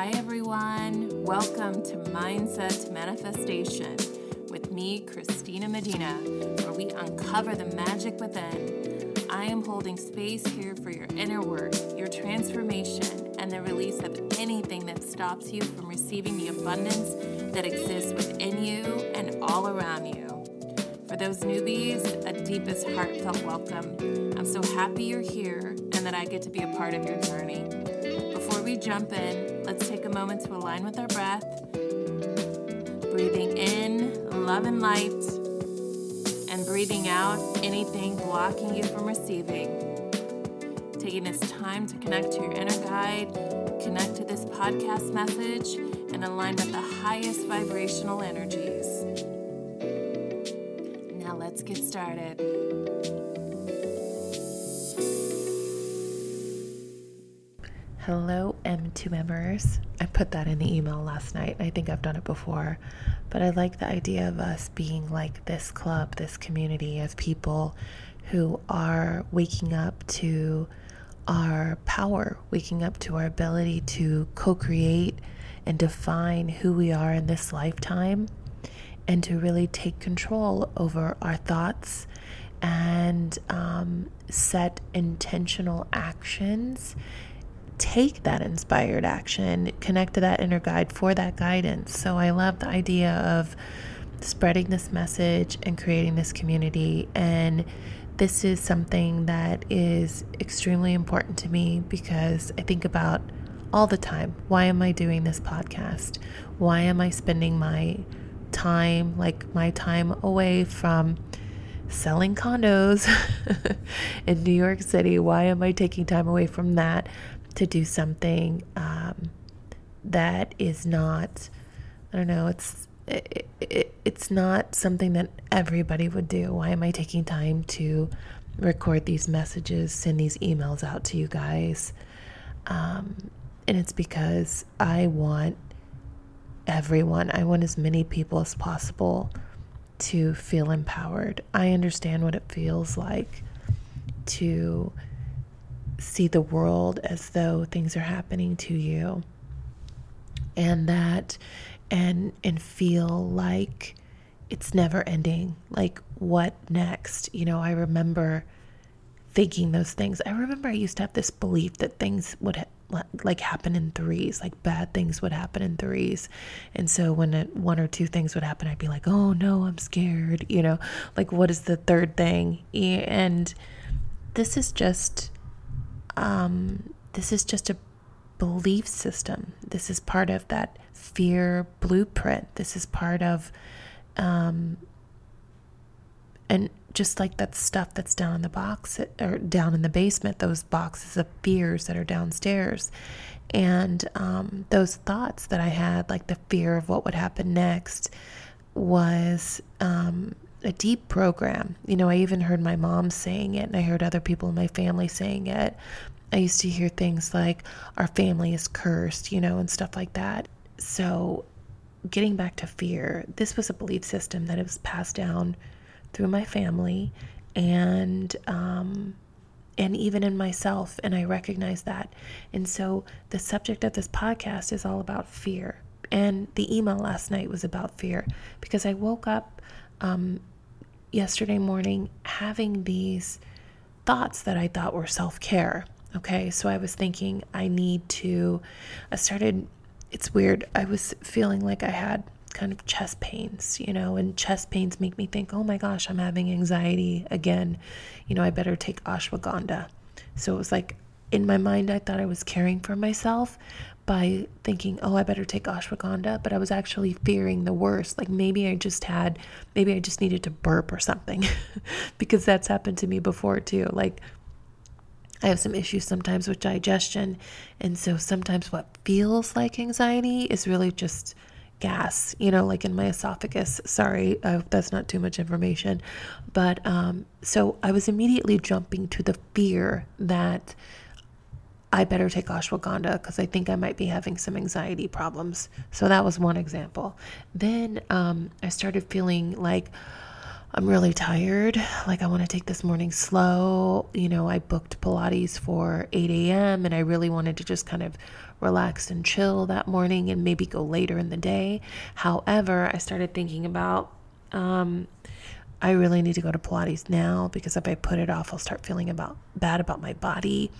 Hi, everyone. Welcome to Mindset to Manifestation with me, Christina Medina, where we uncover the magic within. I am holding space here for your inner work, your transformation, and the release of anything that stops you from receiving the abundance that exists within you and all around you. For those newbies, a deepest heartfelt welcome. I'm so happy you're here and that I get to be a part of your journey. We jump in, let's take a moment to align with our breath. Breathing in love and light, and breathing out anything blocking you from receiving. Taking this time to connect to your inner guide, connect to this podcast message, and align with the highest vibrational energies. Now let's get started. Hello, M2 members. I put that in the email last night. I think I've done it before, but I like the idea of us being like this club, this community of people who are waking up to our power, waking up to our ability to co create and define who we are in this lifetime, and to really take control over our thoughts and um, set intentional actions take that inspired action, connect to that inner guide for that guidance. So I love the idea of spreading this message and creating this community. And this is something that is extremely important to me because I think about all the time why am I doing this podcast? Why am I spending my time, like my time away from selling condos in New York City? Why am I taking time away from that to do something um, that is not, I don't know, it's it, it, it's not something that everybody would do. Why am I taking time to record these messages, send these emails out to you guys? Um, and it's because I want everyone, I want as many people as possible to feel empowered. I understand what it feels like to see the world as though things are happening to you. And that and and feel like it's never ending. Like what next? You know i remember thinking those things. I remember i used to have this belief that things would ha- like happen in threes like bad things would happen in threes. And so when it, one or two things would happen i'd be like oh no i'm scared you know? Like what is the third thing? And this is just um, this is just a belief system. This is part of that fear blueprint. This is part of, um, and just like that stuff that's down in the box or down in the basement, those boxes of fears that are downstairs. And um, those thoughts that I had, like the fear of what would happen next, was um, a deep program. You know, I even heard my mom saying it, and I heard other people in my family saying it. I used to hear things like, our family is cursed, you know, and stuff like that. So, getting back to fear, this was a belief system that was passed down through my family and, um, and even in myself, and I recognize that. And so, the subject of this podcast is all about fear. And the email last night was about fear because I woke up um, yesterday morning having these thoughts that I thought were self care. Okay, so I was thinking I need to, I started, it's weird. I was feeling like I had kind of chest pains, you know, and chest pains make me think, oh my gosh, I'm having anxiety again. You know, I better take ashwagandha. So it was like in my mind, I thought I was caring for myself, by thinking, oh, I better take ashwagandha, but I was actually fearing the worst. Like maybe I just had, maybe I just needed to burp or something because that's happened to me before too. Like I have some issues sometimes with digestion. And so sometimes what feels like anxiety is really just gas, you know, like in my esophagus. Sorry, hope that's not too much information. But um, so I was immediately jumping to the fear that I better take ashwagandha because I think I might be having some anxiety problems. So that was one example. Then um, I started feeling like, I'm really tired. Like, I want to take this morning slow. You know, I booked Pilates for 8 a.m. and I really wanted to just kind of relax and chill that morning and maybe go later in the day. However, I started thinking about, um, I really need to go to Pilates now because if I put it off, I'll start feeling about bad about my body.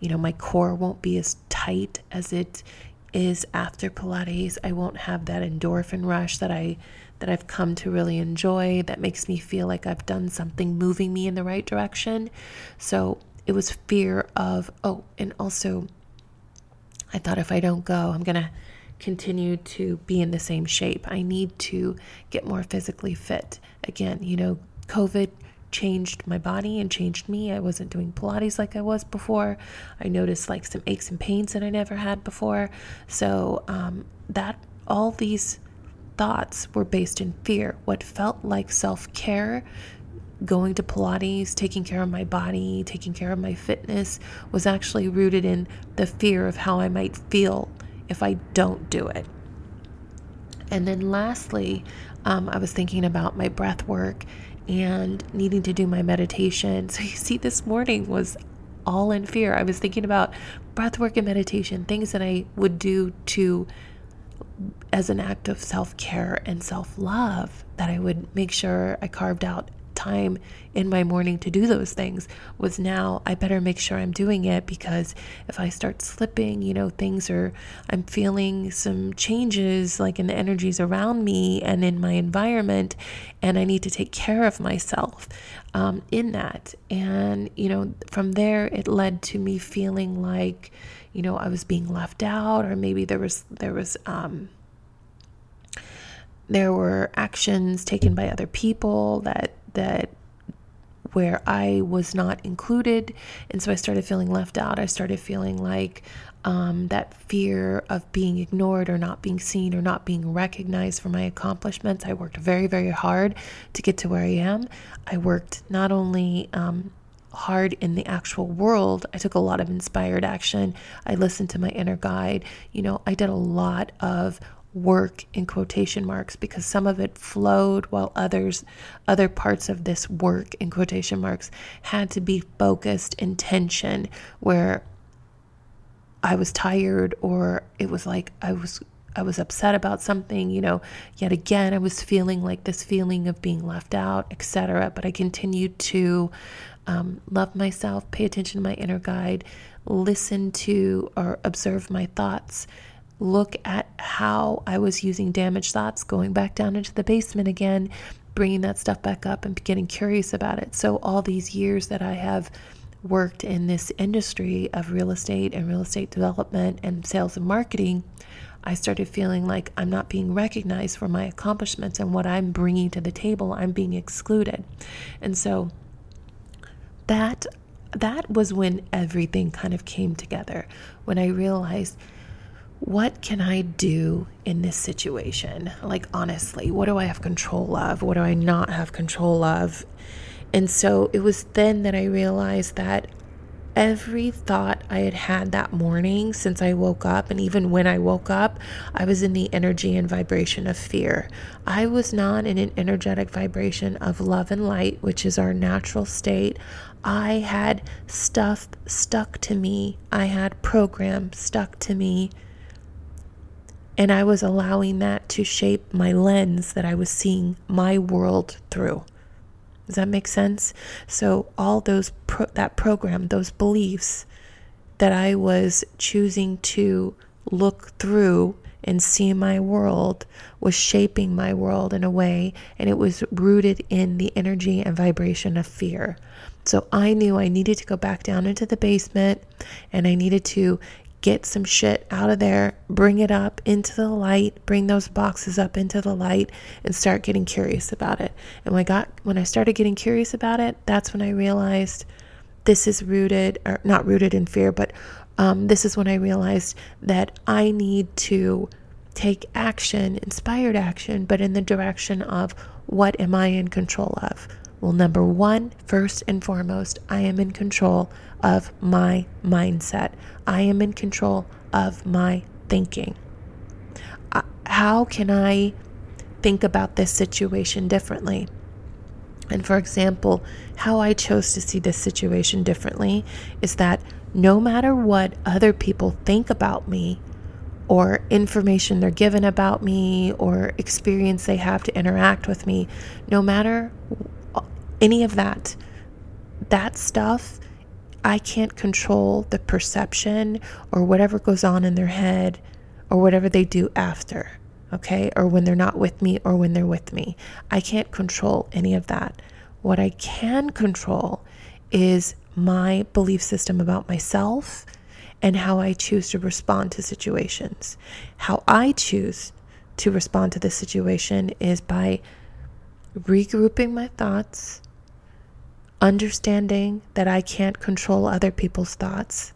You know, my core won't be as tight as it is after Pilates. I won't have that endorphin rush that I that I've come to really enjoy that makes me feel like I've done something moving me in the right direction. So it was fear of, oh, and also I thought if I don't go, I'm going to continue to be in the same shape. I need to get more physically fit. Again, you know, COVID changed my body and changed me. I wasn't doing Pilates like I was before. I noticed like some aches and pains that I never had before. So, um, that all these thoughts were based in fear. What felt like self care, going to Pilates, taking care of my body, taking care of my fitness, was actually rooted in the fear of how I might feel if I don't do it. And then lastly, um, I was thinking about my breath work and needing to do my meditation. So you see, this morning was all in fear. I was thinking about breath work and meditation, things that I would do to as an act of self care and self love that I would make sure I carved out time in my morning to do those things was now I better make sure I'm doing it because if I start slipping, you know, things are, I'm feeling some changes like in the energies around me and in my environment, and I need to take care of myself um, in that. And, you know, from there, it led to me feeling like, you know, I was being left out, or maybe there was, there was, um, there were actions taken by other people that that where I was not included. And so I started feeling left out. I started feeling like um, that fear of being ignored or not being seen or not being recognized for my accomplishments. I worked very, very hard to get to where I am. I worked not only um, hard in the actual world, I took a lot of inspired action. I listened to my inner guide. You know, I did a lot of work in quotation marks because some of it flowed while others other parts of this work in quotation marks had to be focused intention where I was tired or it was like I was I was upset about something, you know, yet again I was feeling like this feeling of being left out, etc. But I continued to um, love myself, pay attention to my inner guide, listen to or observe my thoughts, look at how I was using damaged thoughts, going back down into the basement again, bringing that stuff back up and getting curious about it. So, all these years that I have worked in this industry of real estate and real estate development and sales and marketing, I started feeling like I'm not being recognized for my accomplishments and what I'm bringing to the table. I'm being excluded. And so, that that was when everything kind of came together when I realized what can I do in this situation? Like, honestly, what do I have control of? What do I not have control of? And so it was then that I realized that every thought I had had that morning since I woke up, and even when I woke up, I was in the energy and vibration of fear. I was not in an energetic vibration of love and light, which is our natural state. I had stuff stuck to me, I had programs stuck to me and I was allowing that to shape my lens that I was seeing my world through. Does that make sense? So all those pro- that program, those beliefs that I was choosing to look through and see my world was shaping my world in a way and it was rooted in the energy and vibration of fear. So I knew I needed to go back down into the basement and I needed to get some shit out of there, bring it up into the light, bring those boxes up into the light and start getting curious about it. And when I got when I started getting curious about it, that's when I realized this is rooted or not rooted in fear, but um, this is when I realized that I need to take action, inspired action, but in the direction of what am I in control of? Well, number one, first and foremost, I am in control of my mindset. I am in control of my thinking. Uh, how can I think about this situation differently? And for example, how I chose to see this situation differently is that no matter what other people think about me, or information they're given about me, or experience they have to interact with me, no matter any of that, that stuff, I can't control the perception or whatever goes on in their head or whatever they do after okay? Or when they're not with me or when they're with me. I can't control any of that. What I can control is my belief system about myself and how I choose to respond to situations. How I choose to respond to the situation is by regrouping my thoughts, understanding that I can't control other people's thoughts,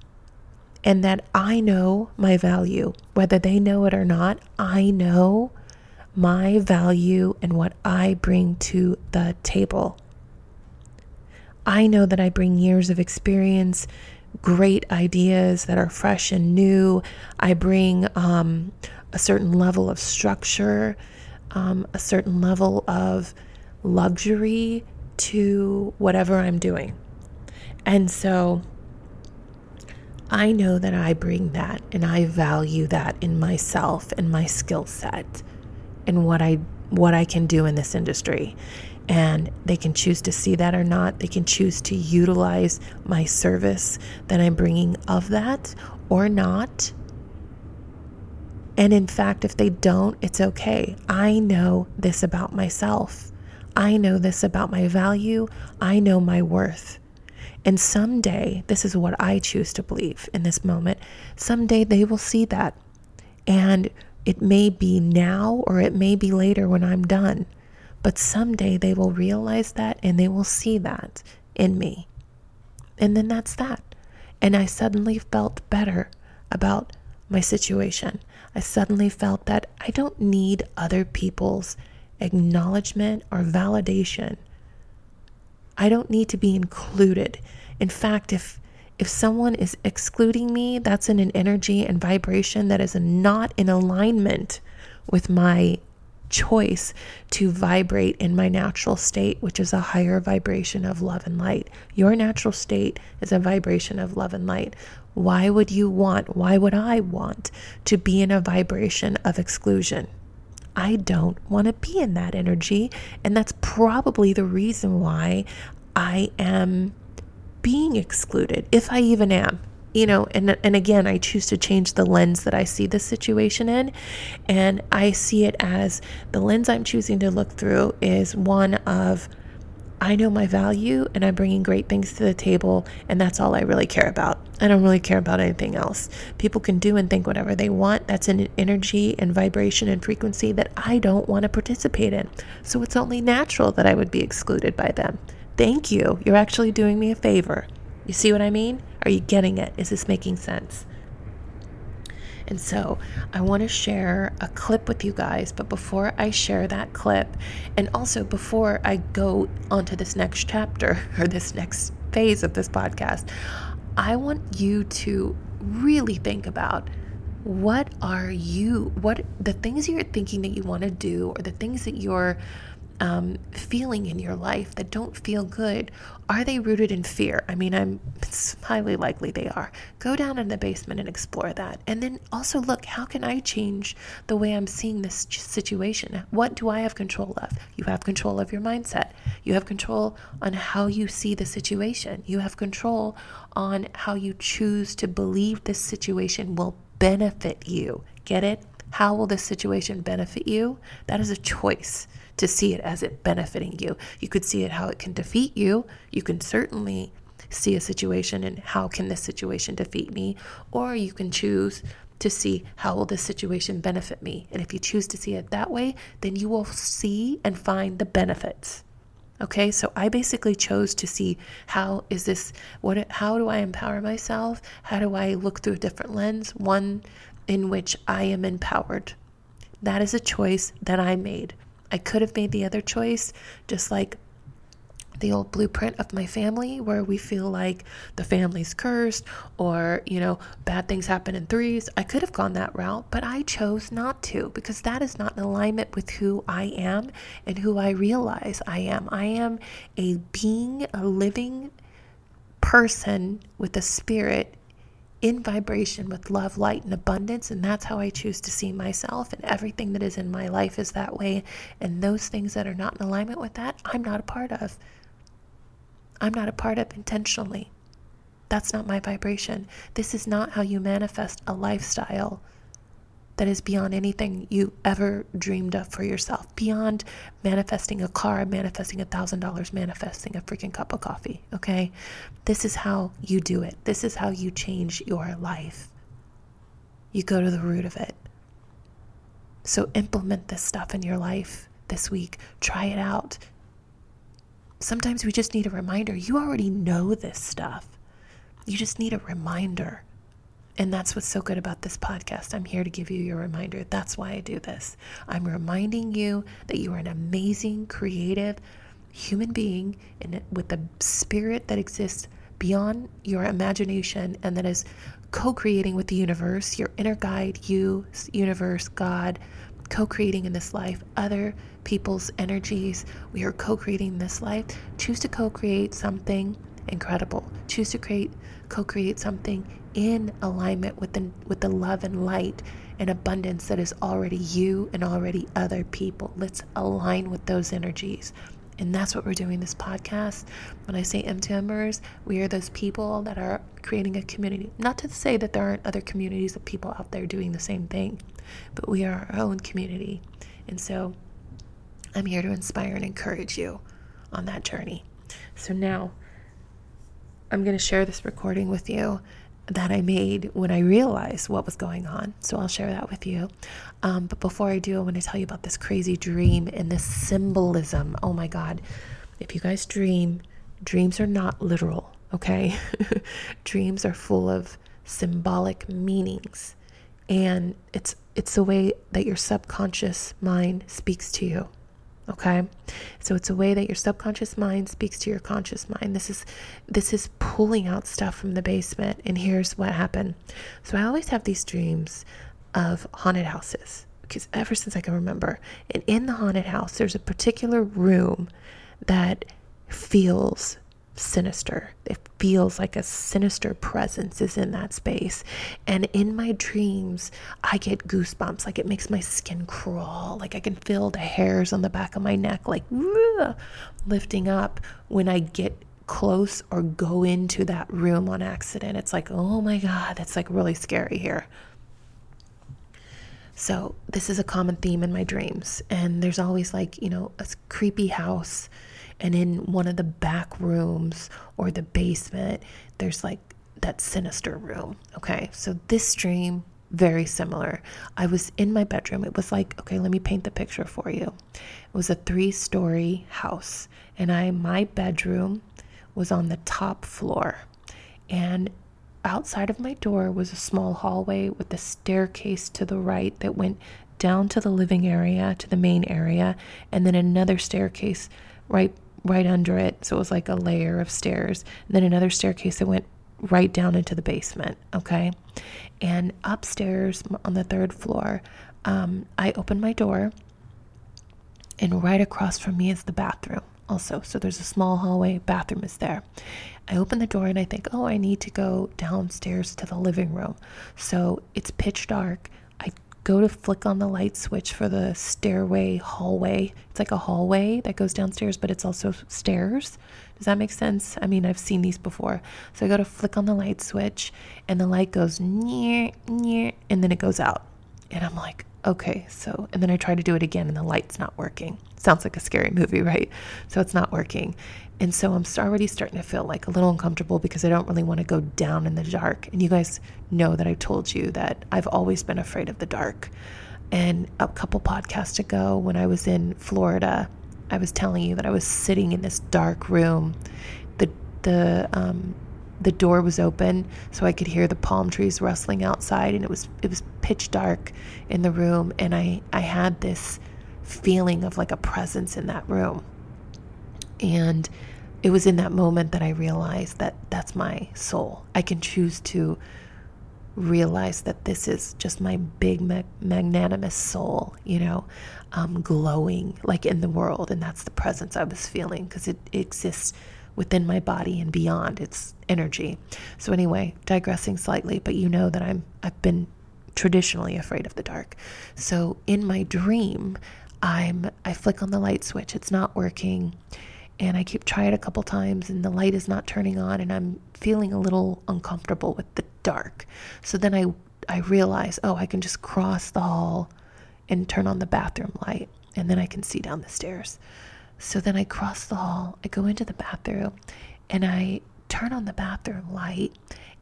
and that I know my value. Whether they know it or not, I know my value and what I bring to the table. I know that I bring years of experience, great ideas that are fresh and new. I bring um, a certain level of structure, um, a certain level of luxury to whatever I'm doing. And so I know that I bring that and I value that in myself and my skill set and what I what I can do in this industry. And they can choose to see that or not. They can choose to utilize my service that I'm bringing of that or not. And in fact, if they don't, it's okay. I know this about myself. I know this about my value. I know my worth. And someday, this is what I choose to believe in this moment, someday they will see that. And it may be now or it may be later when I'm done. But someday they will realize that and they will see that in me. And then that's that. And I suddenly felt better about my situation. I suddenly felt that I don't need other people's acknowledgement or validation I don't need to be included. In fact, if if someone is excluding me, that's in an energy and vibration that is not in alignment with my choice to vibrate in my natural state, which is a higher vibration of love and light. Your natural state is a vibration of love and light. Why would you want, why would I want to be in a vibration of exclusion? I don't want to be in that energy. And that's probably the reason why I am being excluded, if I even am. You know, and and again, I choose to change the lens that I see the situation in, and I see it as the lens I'm choosing to look through is one of I know my value and I'm bringing great things to the table, and that's all I really care about. I don't really care about anything else. People can do and think whatever they want. That's an energy and vibration and frequency that I don't want to participate in. So it's only natural that I would be excluded by them. Thank you. You're actually doing me a favor. You see what I mean? Are you getting it? Is this making sense? And so I want to share a clip with you guys. But before I share that clip, and also before I go onto this next chapter or this next phase of this podcast, I want you to really think about what are you, what the things you're thinking that you want to do, or the things that you're um, feeling in your life that don't feel good, are they rooted in fear? I mean, I'm it's highly likely they are. Go down in the basement and explore that. And then also look, how can I change the way I'm seeing this situation? What do I have control of? You have control of your mindset. You have control on how you see the situation. You have control on how you choose to believe this situation will benefit you. Get it? How will this situation benefit you? That is a choice to see it as it benefiting you. You could see it how it can defeat you. You can certainly see a situation and how can this situation defeat me or you can choose to see how will this situation benefit me and if you choose to see it that way then you will see and find the benefits okay so i basically chose to see how is this what how do i empower myself how do i look through a different lens one in which i am empowered that is a choice that i made I could have made the other choice, just like the old blueprint of my family where we feel like the family's cursed or, you know, bad things happen in threes. I could have gone that route, but I chose not to because that is not in alignment with who I am and who I realize I am. I am a being, a living person with a spirit in vibration with love, light, and abundance. And that's how I choose to see myself. And everything that is in my life is that way. And those things that are not in alignment with that, I'm not a part of. I'm not a part of intentionally. That's not my vibration. This is not how you manifest a lifestyle that is beyond anything you ever dreamed of for yourself, beyond manifesting a car, manifesting a thousand dollars, manifesting a freaking cup of coffee. Okay? This is how you do it. This is how you change your life. You go to the root of it. So implement this stuff in your life this week. Try it out. Sometimes we just need a reminder. You already know this stuff. You just need a reminder. And that's what's so good about this podcast. I'm here to give you your reminder. That's why I do this. I'm reminding you that you are an amazing, creative human being and with a spirit that exists beyond your imagination and that is co creating with the universe, your inner guide, you, universe, God, co creating in this life, other people's energies. We are co creating this life. Choose to co create something incredible. Choose to create co create something in alignment with the, with the love and light and abundance that is already you and already other people. Let's align with those energies. And that's what we're doing this podcast. When I say M2Mers, we are those people that are creating a community. Not to say that there aren't other communities of people out there doing the same thing, but we are our own community. And so I'm here to inspire and encourage you on that journey. So now I'm going to share this recording with you that I made when I realized what was going on. So I'll share that with you. Um, but before I do, I want to tell you about this crazy dream and this symbolism. Oh my God. If you guys dream, dreams are not literal, okay? dreams are full of symbolic meanings. And it's it's the way that your subconscious mind speaks to you. Okay? So it's a way that your subconscious mind speaks to your conscious mind. This is this is pulling out stuff from the basement and here's what happened. So I always have these dreams of haunted houses because ever since I can remember. And in the haunted house there's a particular room that feels sinister. It feels like a sinister presence is in that space. And in my dreams, I get goosebumps. Like it makes my skin crawl. Like I can feel the hairs on the back of my neck, like lifting up when I get close or go into that room on accident. It's like, oh my God, that's like really scary here. So, this is a common theme in my dreams. And there's always like, you know, a creepy house and in one of the back rooms or the basement, there's like that sinister room. Okay, so this dream, very similar. I was in my bedroom. It was like, okay, let me paint the picture for you. It was a three story house, and I, my bedroom was on the top floor. And outside of my door was a small hallway with a staircase to the right that went down to the living area, to the main area, and then another staircase right right under it. So it was like a layer of stairs. And then another staircase that went right down into the basement. Okay. And upstairs on the third floor, um, I opened my door, and right across from me is the bathroom also. So there's a small hallway, bathroom is there. I open the door and I think, oh, I need to go downstairs to the living room. So it's pitch dark go to flick on the light switch for the stairway hallway. It's like a hallway that goes downstairs, but it's also stairs. Does that make sense? I mean, I've seen these before. So I go to flick on the light switch, and the light goes near, near, and then it goes out. And I'm like, okay, so, and then I try to do it again, and the light's not working. Sounds like a scary movie, right? So it's not working. And so I'm already starting to feel like a little uncomfortable because I don't really want to go down in the dark. And you guys know that I told you that I've always been afraid of the dark. And a couple podcasts ago, when I was in Florida, I was telling you that I was sitting in this dark room. The the um, the door was open, so I could hear the palm trees rustling outside, and it was it was pitch dark in the room, and I I had this feeling of like a presence in that room. And it was in that moment that I realized that that's my soul. I can choose to realize that this is just my big magnanimous soul, you know, um, glowing like in the world. And that's the presence I was feeling because it, it exists within my body and beyond its energy. So anyway, digressing slightly, but you know that I'm I've been traditionally afraid of the dark. So in my dream, I'm I flick on the light switch, it's not working, and I keep trying it a couple times and the light is not turning on and I'm feeling a little uncomfortable with the dark. So then I I realize, oh, I can just cross the hall and turn on the bathroom light and then I can see down the stairs. So then I cross the hall, I go into the bathroom, and I turn on the bathroom light,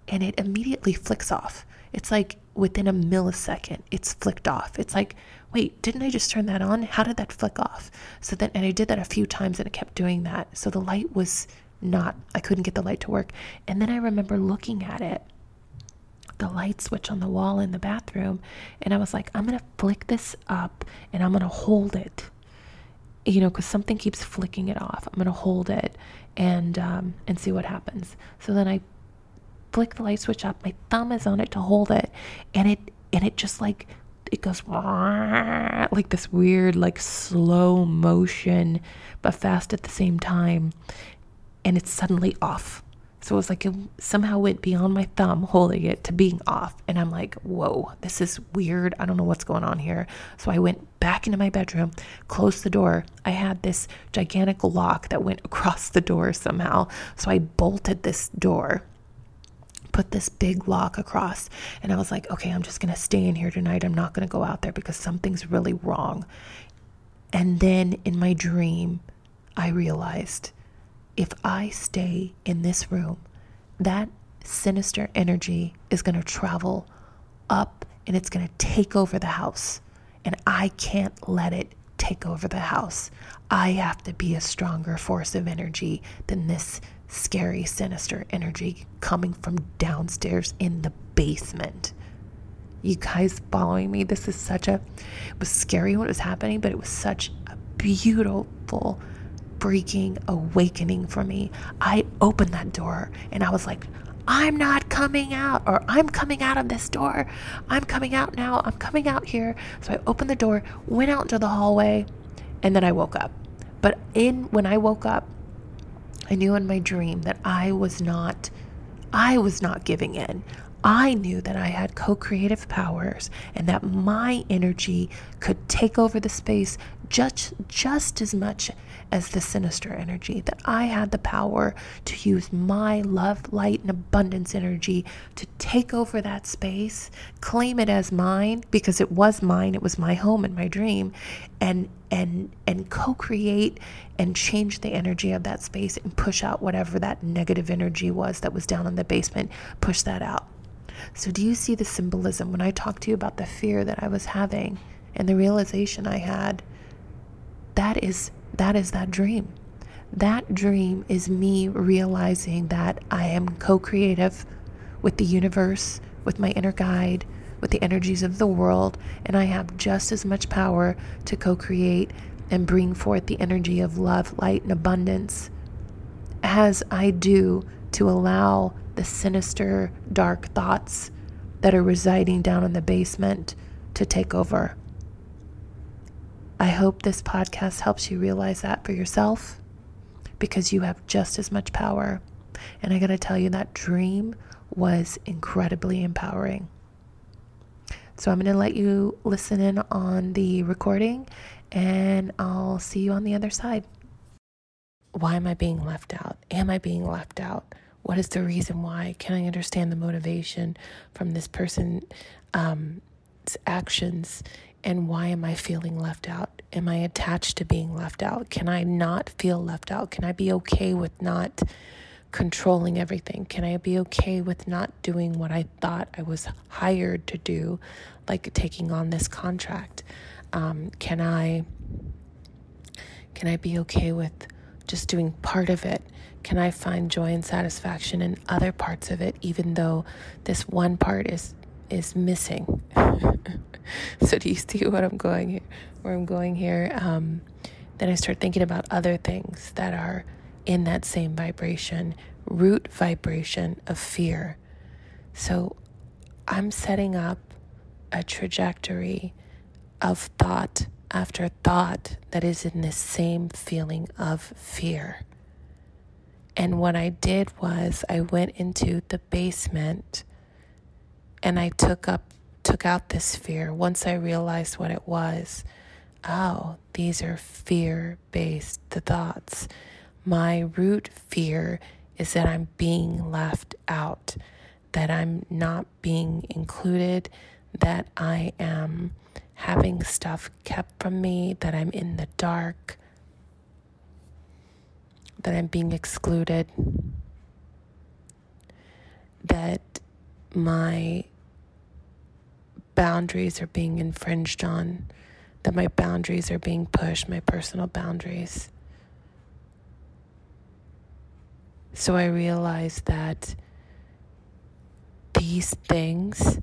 and it immediately flicks off. It's like within a millisecond, it's flicked off. It's like, wait, didn't I just turn that on? How did that flick off? So then, and I did that a few times and it kept doing that. So the light was not, I couldn't get the light to work. And then I remember looking at it, the light switch on the wall in the bathroom, and I was like, I'm going to flick this up and I'm going to hold it you know, because something keeps flicking it off. I'm gonna hold it and um, and see what happens. So then I flick the light switch up. My thumb is on it to hold it, and it and it just like it goes like this weird like slow motion, but fast at the same time, and it's suddenly off. So it was like it somehow went beyond my thumb holding it to being off. And I'm like, whoa, this is weird. I don't know what's going on here. So I went back into my bedroom, closed the door. I had this gigantic lock that went across the door somehow. So I bolted this door, put this big lock across. And I was like, okay, I'm just going to stay in here tonight. I'm not going to go out there because something's really wrong. And then in my dream, I realized if I stay in this room, that sinister energy is going to travel up and it's going to take over the house. And I can't let it take over the house. I have to be a stronger force of energy than this scary, sinister energy coming from downstairs in the basement. You guys following me? This is such a, it was scary when it was happening, but it was such a beautiful freaking awakening for me. I opened that door and I was like, I'm not coming out, or I'm coming out of this door. I'm coming out now. I'm coming out here. So I opened the door, went out into the hallway, and then I woke up. But in when I woke up, I knew in my dream that I was not I was not giving in. I knew that I had co creative powers and that my energy could take over the space just, just as much as the sinister energy, that I had the power to use my love, light, and abundance energy to take over that space, claim it as mine because it was mine, it was my home and my dream, and and and co-create and change the energy of that space and push out whatever that negative energy was that was down in the basement, push that out. So do you see the symbolism when I talk to you about the fear that I was having and the realization I had? That is that is that dream. That dream is me realizing that I am co creative with the universe, with my inner guide, with the energies of the world, and I have just as much power to co create and bring forth the energy of love, light, and abundance as I do to allow the sinister, dark thoughts that are residing down in the basement to take over. I hope this podcast helps you realize that for yourself because you have just as much power. And I got to tell you, that dream was incredibly empowering. So I'm going to let you listen in on the recording and I'll see you on the other side. Why am I being left out? Am I being left out? What is the reason why? Can I understand the motivation from this person's um, actions? And why am I feeling left out? Am I attached to being left out? Can I not feel left out? Can I be okay with not controlling everything? Can I be okay with not doing what I thought I was hired to do, like taking on this contract? Um, can I can I be okay with just doing part of it? Can I find joy and satisfaction in other parts of it, even though this one part is is missing? so do you see what I'm going here, where I'm going here? Um, then I start thinking about other things that are in that same vibration, root vibration of fear. So I'm setting up a trajectory of thought after thought that is in this same feeling of fear. And what I did was I went into the basement and I took up took out this fear once I realized what it was. Oh, these are fear-based thoughts. My root fear is that I'm being left out, that I'm not being included, that I am having stuff kept from me, that I'm in the dark, that I'm being excluded, that my boundaries are being infringed on, that my boundaries are being pushed, my personal boundaries. So I realized that these things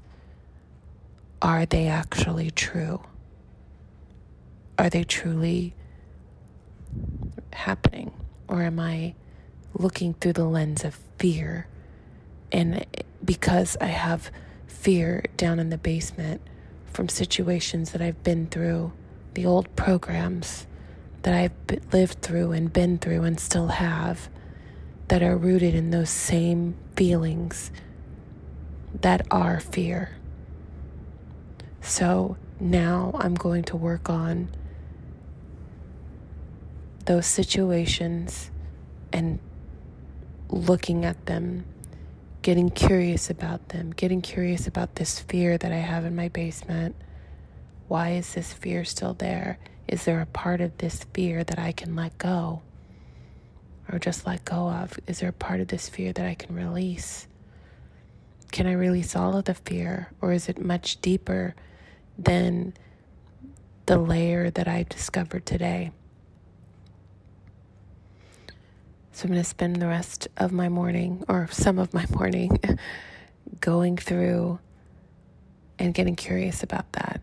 are they actually true? Are they truly happening? Or am I looking through the lens of fear? And because I have fear down in the basement from situations that I've been through, the old programs that I've lived through and been through and still have, that are rooted in those same feelings that are fear. So now I'm going to work on those situations and looking at them, getting curious about them, getting curious about this fear that I have in my basement. Why is this fear still there? Is there a part of this fear that I can let go or just let go of? Is there a part of this fear that I can release? Can I release all of the fear, or is it much deeper than the layer that I discovered today. So I'm going to spend the rest of my morning, or some of my morning, going through and getting curious about that.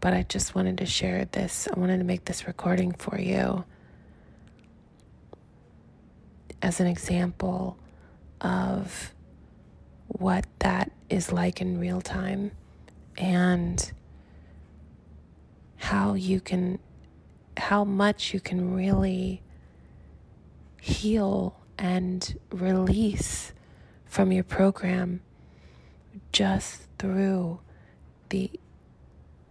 But I just wanted to share this. I wanted to make this recording for you as an example of what that is like in real time and how you can, how much you can really heal and release from your program just through the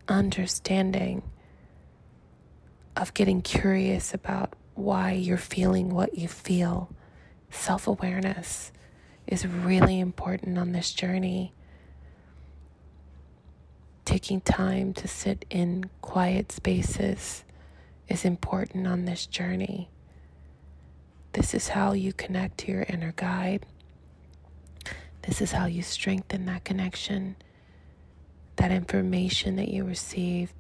understanding of getting curious about why you're feeling what you feel. Self awareness is really important on this journey taking time to sit in quiet spaces is important on this journey. This is how you connect to your inner guide. This is how you strengthen that connection, that information that you received,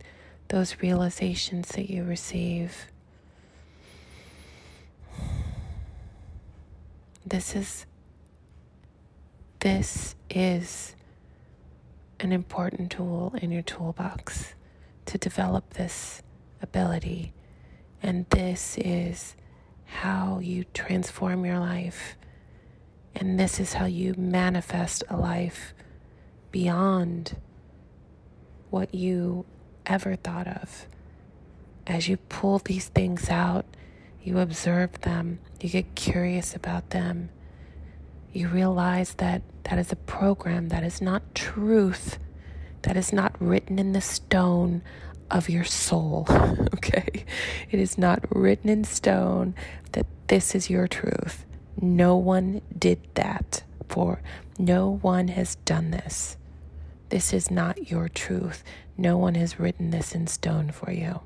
those realizations that you receive. This is this is an important tool in your toolbox to develop this ability. And this is how you transform your life. And this is how you manifest a life beyond what you ever thought of. As you pull these things out, you observe them, you get curious about them, you realize that that is a program that is not truth, that is not written in the stone of your soul. okay? It is not written in stone that this is your truth. No one did that for, no one has done this. This is not your truth. No one has written this in stone for you.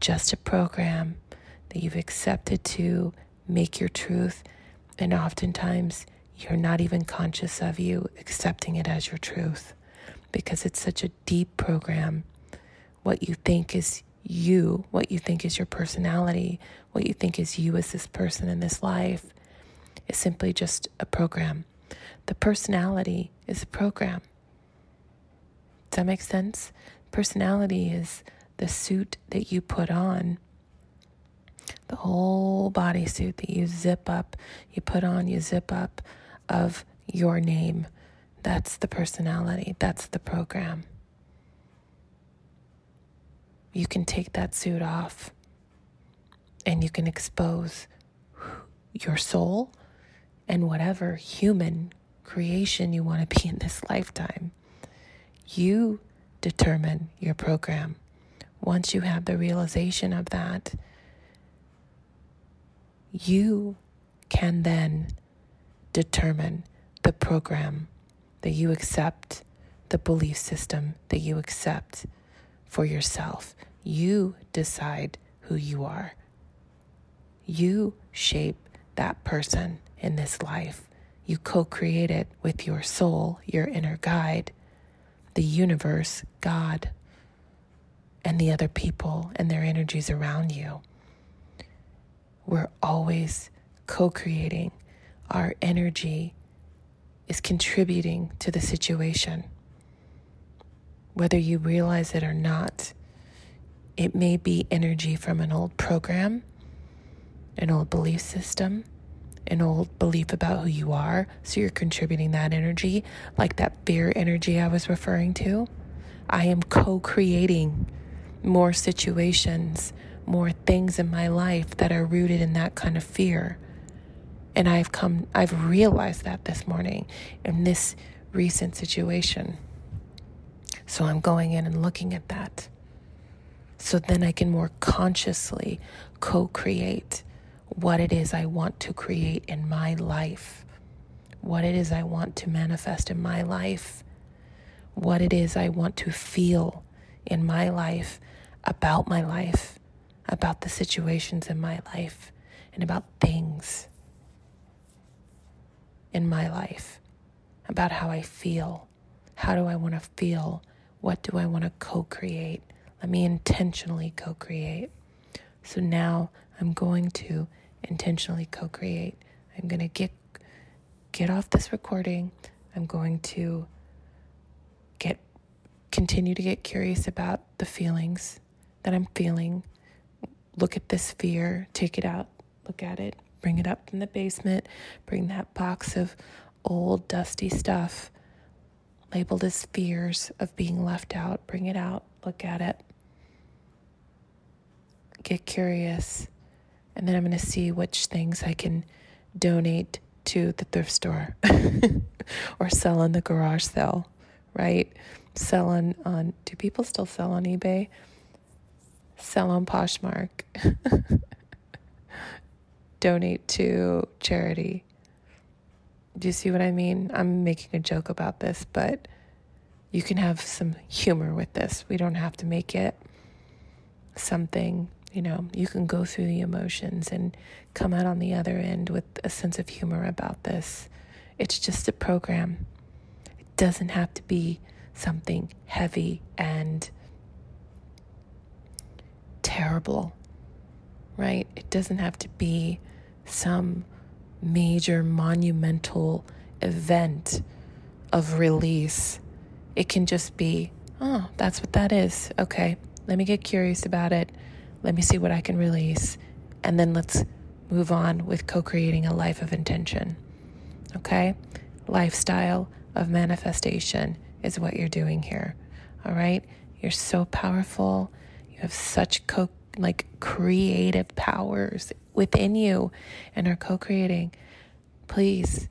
Just a program that you've accepted to make your truth and oftentimes, you're not even conscious of you accepting it as your truth because it's such a deep program. What you think is you, what you think is your personality, what you think is you as this person in this life is simply just a program. The personality is a program. Does that make sense? Personality is the suit that you put on The whole bodysuit that you zip up, you put on, you zip up of your name. That's the personality, that's the program. You can take that suit off and you can expose your soul and whatever human creation you want to be in this lifetime. You determine your program. Once you have the realization of that, you can then determine the program that you accept, the belief system that you accept for yourself. You decide who you are. You shape that person in this life. You co create it with your soul, your inner guide, the universe, God, and the other people and their energies around you. We're always co creating. Our energy is contributing to the situation. Whether you realize it or not, it may be energy from an old program, an old belief system, an old belief about who you are. So you're contributing that energy, like that fear energy I was referring to. I am co creating more situations, more things in my life that are rooted in that kind of fear. And I've come, I've realized that this morning in this recent situation. So I'm going in and looking at that. So then I can more consciously co create what it is I want to create in my life, what it is I want to manifest in my life, what it is I want to feel in my life about my life, about the situations in my life, and about things in my life, about how I feel. How do I want to feel? What do I want to co create? Let me intentionally co create. So now I'm going to intentionally co-create. I'm going to get get off this recording. I'm going to get continue to get curious about the feelings that I'm feeling. Look at this fear, take it out, look at it, bring it up from the basement, bring that box of old dusty stuff labeled as fears of being left out, bring it out, look at it. Get curious and then I'm going to see which things I can donate to the thrift store or sell on the garage sale, right? Sell on, on, do people still sell on eBay? Sell on Poshmark. donate to charity. Do you see what I mean? I'm making a joke about this, but you can have some humor with this. We don't have to make it something you know, you can go through the emotions and come out on the other end with a sense of humor about this. It's just a program. It doesn't have to be something heavy and terrible, right? It doesn't have to be some major monumental event of release. It can just be, oh, that's what that is. Okay, let me get curious about it. Let me see what I can release. And then let's move on with co creating a life of intention. Okay? Lifestyle of manifestation is what you're doing here. All right? You're so powerful. You have such co like creative powers within you and are co creating. Please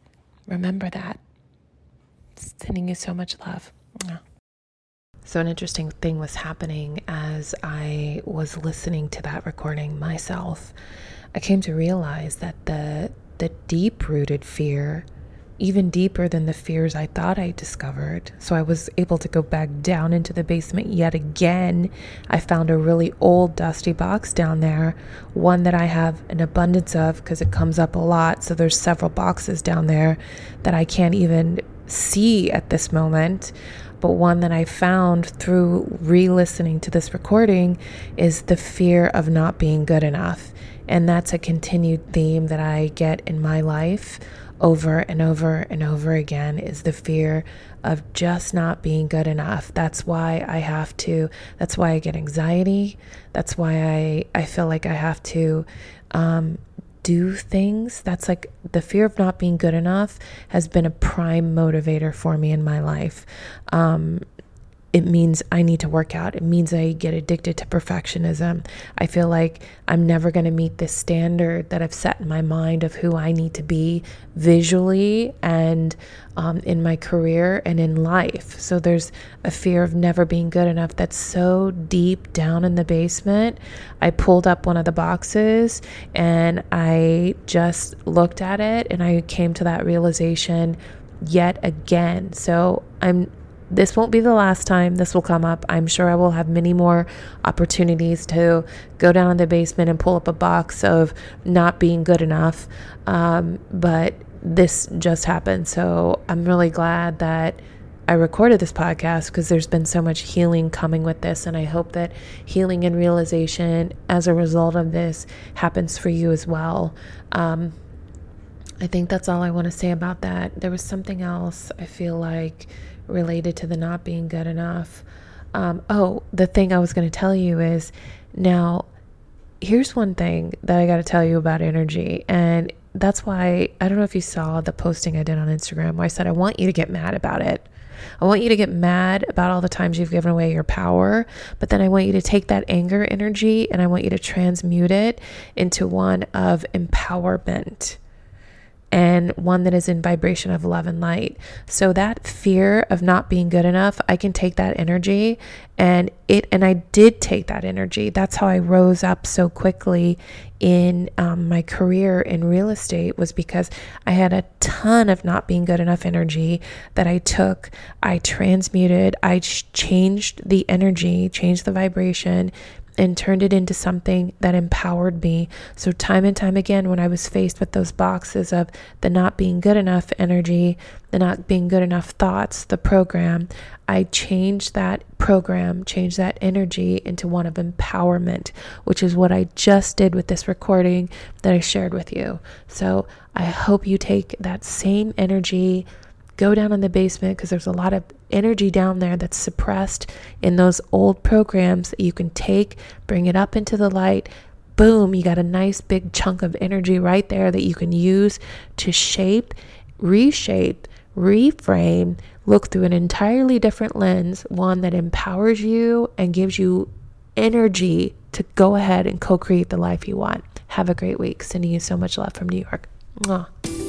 remember that. Sending you so much love. So, an interesting thing was happening as I was listening to that recording myself. I came to realize that the, the deep rooted fear, even deeper than the fears I thought I discovered, so I was able to go back down into the basement yet again. I found a really old, dusty box down there, one that I have an abundance of because it comes up a lot. So, there's several boxes down there that I can't even see at this moment but one that I found through re listening to this recording is the fear of not being good enough. And that's a continued theme that I get in my life over and over and over again is the fear of just not being good enough. That's why I have to, that's why I get anxiety. That's why I, I feel like I have to um, do things. That's like the fear of not being good enough has been a prime motivator for me in my life. Um, it means I need to work out. It means I get addicted to perfectionism. I feel like I'm never going to meet this standard that I've set in my mind of who I need to be visually and um, in my career and in life. So there's a fear of never being good enough that's so deep down in the basement. I pulled up one of the boxes and I just looked at it and I came to that realization yet again. So I'm this won't be the last time this will come up. I'm sure I will have many more opportunities to go down in the basement and pull up a box of not being good enough. Um, but this just happened. So I'm really glad that I recorded this podcast because there's been so much healing coming with this. And I hope that healing and realization as a result of this happens for you as well. Um, I think that's all I want to say about that. There was something else I feel like related to the not being good enough. Um, oh, the thing I was going to tell you is now, here's one thing that I got to tell you about energy. And that's why I don't know if you saw the posting I did on Instagram where I said, I want you to get mad about it. I want you to get mad about all the times you've given away your power, but then I want you to take that anger energy and I want you to transmute it into one of empowerment and one that is in vibration of love and light. So that fear of not being good enough, I can take that energy and it and I did take that energy. That's how I rose up so quickly in um, my career in real estate was because I had a ton of not being good enough energy that I took, I transmuted, I changed the energy, changed the vibration, and turned it into something that empowered me. So, time and time again, when I was faced with those boxes of the not being good enough energy, the not being good enough thoughts, the program, I changed that program, changed that energy into one of empowerment, which is what I just did with this recording that I shared with you. So, I hope you take that same energy go down in the basement because there's a lot of energy down there that's suppressed in those old programs that you can take, bring it up into the light. Boom, you got a nice big chunk of energy right there that you can use to shape, reshape, reframe, look through an entirely different lens, one that empowers you and gives you energy to go ahead and co create the life you want. Have a great week. Sending you so much love from New York. Mwah.